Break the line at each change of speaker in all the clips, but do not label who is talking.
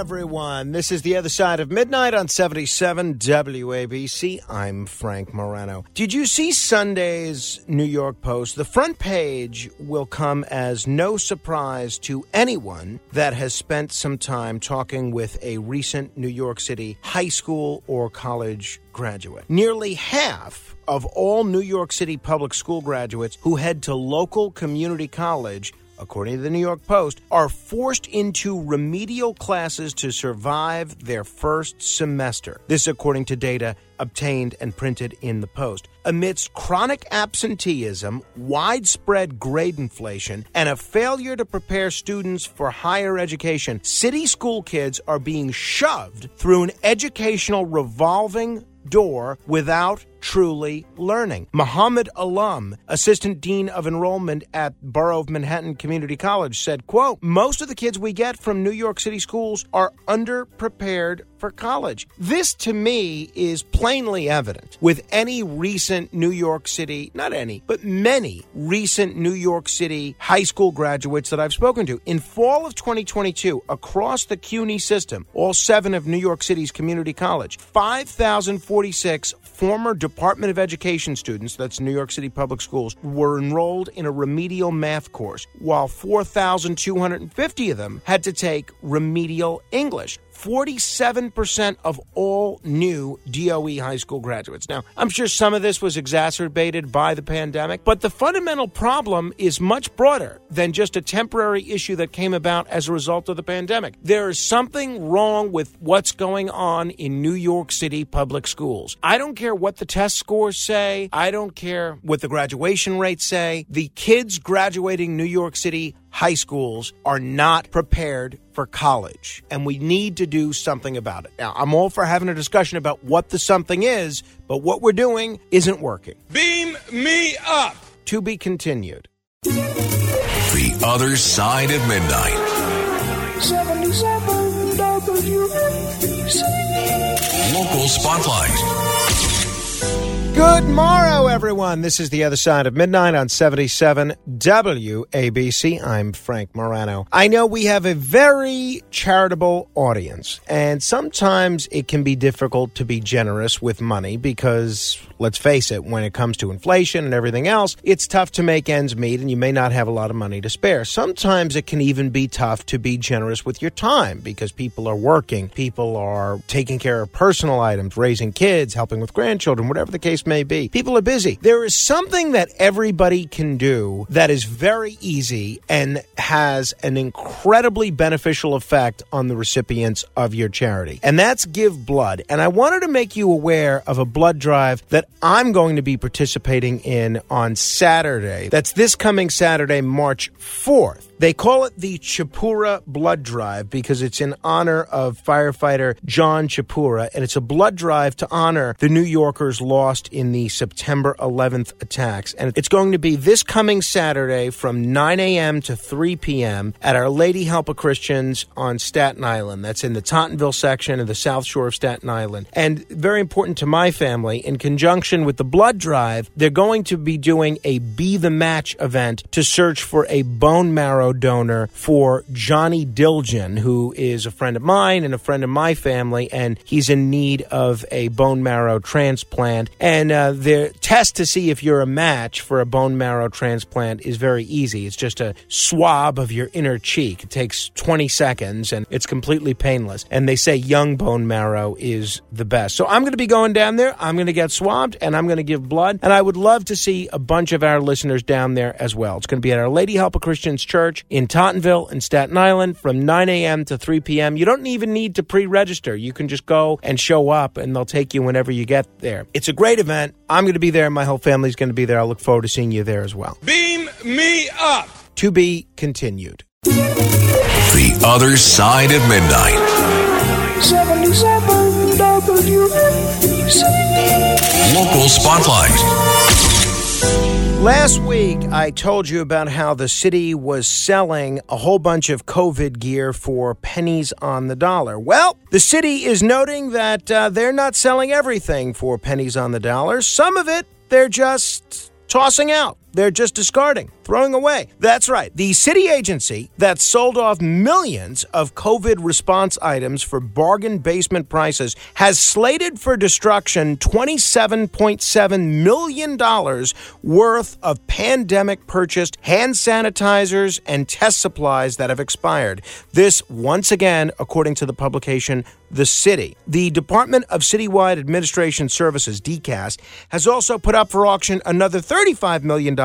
everyone. This is the other side of midnight on 77 WABC. I'm Frank Morano. Did you see Sunday's New York Post? The front page will come as no surprise to anyone that has spent some time talking with a recent New York City high school or college graduate. Nearly half of all New York City public school graduates who head to local community college according to the New York Post, are forced into remedial classes to survive their first semester. This, according to data obtained and printed in the Post. Amidst chronic absenteeism, widespread grade inflation, and a failure to prepare students for higher education, city school kids are being shoved through an educational revolving door without truly learning. Muhammad Alam, assistant dean of enrollment at Borough of Manhattan Community College, said, quote, most of the kids we get from New York City schools are underprepared for college. This to me is plainly evident with any recent New York City, not any, but many recent New York City high school graduates that I've spoken to. In fall of 2022, across the CUNY system, all seven of New York City's community college, 5,046 former Department of Education students, that's New York City Public Schools, were enrolled in a remedial math course, while 4,250 of them had to take remedial English. 47% of all new DOE high school graduates. Now, I'm sure some of this was exacerbated by the pandemic, but the fundamental problem is much broader than just a temporary issue that came about as a result of the pandemic. There is something wrong with what's going on in New York City public schools. I don't care what the test scores say, I don't care what the graduation rates say. The kids graduating New York City high schools are not prepared for college, and we need to do something about it. Now, I'm all for having a discussion about what the something is, but what we're doing isn't working.
Beam me up.
To be continued.
The Other Side of Midnight.
77 WABC.
Local Spotlight.
Good morrow, everyone. This is the other side of midnight on 77 WABC. I'm Frank Morano. I know we have a very charitable audience, and sometimes it can be difficult to be generous with money because, let's face it, when it comes to inflation and everything else, it's tough to make ends meet and you may not have a lot of money to spare. Sometimes it can even be tough to be generous with your time because people are working, people are taking care of personal items, raising kids, helping with grandchildren, whatever the case may be. People are busy. There is something that everybody can do that is very easy and has an incredibly beneficial effect on the recipients of your charity. And that's give blood. And I wanted to make you aware of a blood drive that I'm going to be participating in on Saturday. That's this coming Saturday, March 4th. They call it the Chipura Blood Drive because it's in honor of firefighter John Chipura, and it's a blood drive to honor the New Yorkers lost in the September 11th attacks. And it's going to be this coming Saturday from 9 a.m. to 3 p.m. at Our Lady Help of Christians on Staten Island. That's in the Tottenville section of the South Shore of Staten Island. And very important to my family, in conjunction with the blood drive, they're going to be doing a Be the Match event to search for a bone marrow donor for Johnny Dilgen, who is a friend of mine and a friend of my family, and he's in need of a bone marrow transplant. And uh, the test to see if you're a match for a bone marrow transplant is very easy. It's just a swab of your inner cheek. It takes 20 seconds and it's completely painless. And they say young bone marrow is the best. So I'm going to be going down there. I'm going to get swabbed and I'm going to give blood. And I would love to see a bunch of our listeners down there as well. It's going to be at Our Lady Help of Christians Church Church in Tottenville and Staten Island from 9 a.m. to 3 p.m. You don't even need to pre register. You can just go and show up, and they'll take you whenever you get there. It's a great event. I'm going to be there. My whole family's going to be there. I look forward to seeing you there as well.
Beam me up.
To be continued.
The Other Side of Midnight.
77 WABC.
Local Spotlight.
Last week, I told you about how the city was selling a whole bunch of COVID gear for pennies on the dollar. Well, the city is noting that uh, they're not selling everything for pennies on the dollar. Some of it, they're just tossing out. They're just discarding, throwing away. That's right. The city agency that sold off millions of COVID response items for bargain basement prices has slated for destruction $27.7 million worth of pandemic purchased hand sanitizers and test supplies that have expired. This, once again, according to the publication The City. The Department of Citywide Administration Services, DCAS, has also put up for auction another $35 million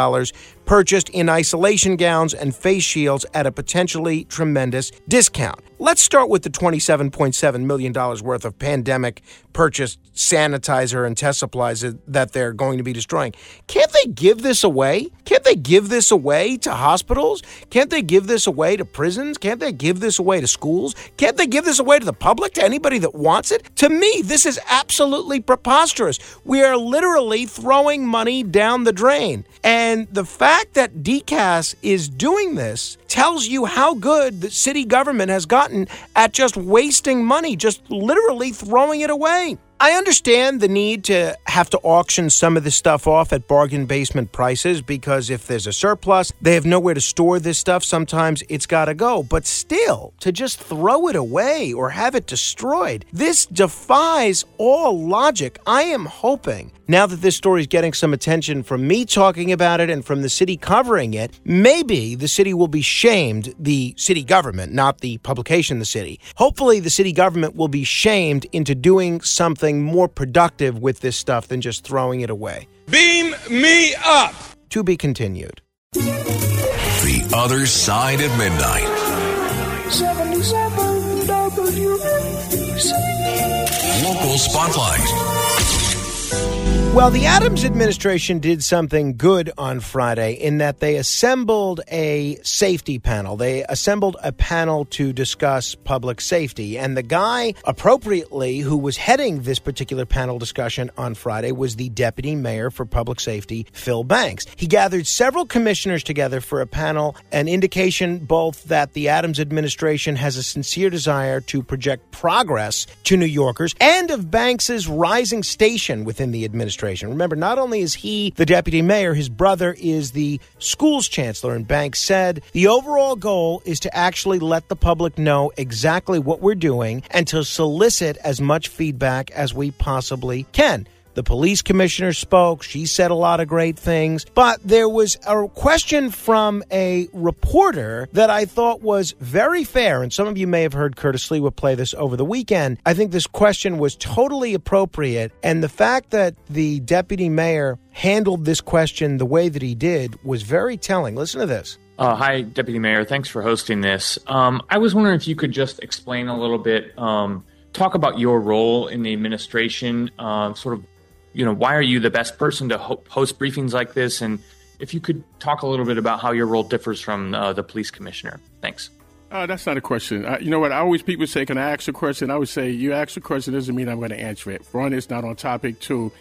purchased in isolation gowns and face shields at a potentially tremendous discount. Let's start with the $27.7 million worth of pandemic purchased sanitizer and test supplies that they're going to be destroying. Can't they give this away? Can't they give this away to hospitals? Can't they give this away to prisons? Can't they give this away to schools? Can't they give this away to the public, to anybody that wants it? To me, this is absolutely preposterous. We are literally throwing money down the drain. And the fact that DCAS is doing this tells you how good the city government has gotten at just wasting money, just literally throwing it away. I understand the need to have to auction some of this stuff off at bargain basement prices because if there's a surplus, they have nowhere to store this stuff. Sometimes it's got to go. But still, to just throw it away or have it destroyed, this defies all logic. I am hoping now that this story is getting some attention from me talking about it and from the city covering it, maybe the city will be shamed, the city government, not the publication, the city. Hopefully, the city government will be shamed into doing something more productive with this stuff than just throwing it away.
Beam me up.
To be continued.
The Other Side of Midnight.
77 WABC.
Local Spotlight.
Well, the Adams administration did something good on Friday in that they assembled a safety panel. They assembled a panel to discuss public safety. And the guy, appropriately, who was heading this particular panel discussion on Friday was the deputy mayor for public safety, Phil Banks. He gathered several commissioners together for a panel, an indication both that the Adams administration has a sincere desire to project progress to New Yorkers and of Banks's rising station within the administration. Remember, not only is he the deputy mayor, his brother is the school's chancellor. And Banks said the overall goal is to actually let the public know exactly what we're doing and to solicit as much feedback as we possibly can. The police commissioner spoke. She said a lot of great things. But there was a question from a reporter that I thought was very fair. And some of you may have heard Curtis Sliwa would play this over the weekend. I think this question was totally appropriate. And the fact that the deputy mayor handled this question the way that he did was very telling. Listen to this.
Uh, hi, Deputy Mayor. Thanks for hosting this. Um, I was wondering if you could just explain a little bit, um, talk about your role in the administration, uh, sort of, you know, why are you the best person to ho- host briefings like this? And if you could talk a little bit about how your role differs from uh, the police commissioner. Thanks.
Uh, that's not a question. Uh, you know what? I always people say, "Can I ask a question?" I would say, "You ask a question doesn't mean I'm going to answer it." For one, it's not on topic. Two,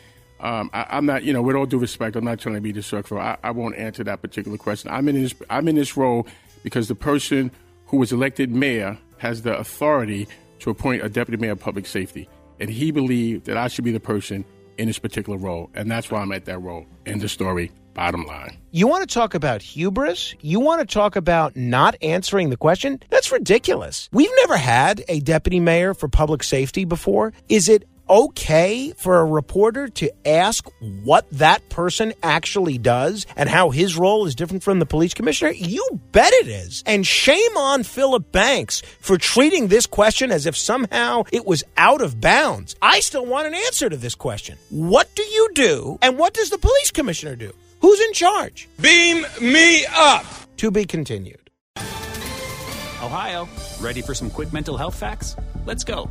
um, I, I'm not. You know, with all due respect, I'm not trying to be disrespectful. I, I won't answer that particular question. I'm in this. I'm in this role because the person who was elected mayor has the authority to appoint a deputy mayor of public safety, and he believed that I should be the person in this particular role, and that's why I'm at that role. End the story. Bottom line.
You want to talk about hubris? You want to talk about not answering the question? That's ridiculous. We've never had a deputy mayor for public safety before. Is it okay for a reporter to ask what that person actually does and how his role is different from the police commissioner? You bet it is. And shame on Philip Banks for treating this question as if somehow it was out of bounds. I still want an answer to this question. What do you do and what does the police commissioner do? Who's in charge?
Beam me up.
To be continued.
Ohio, ready for some quick mental health facts? Let's go.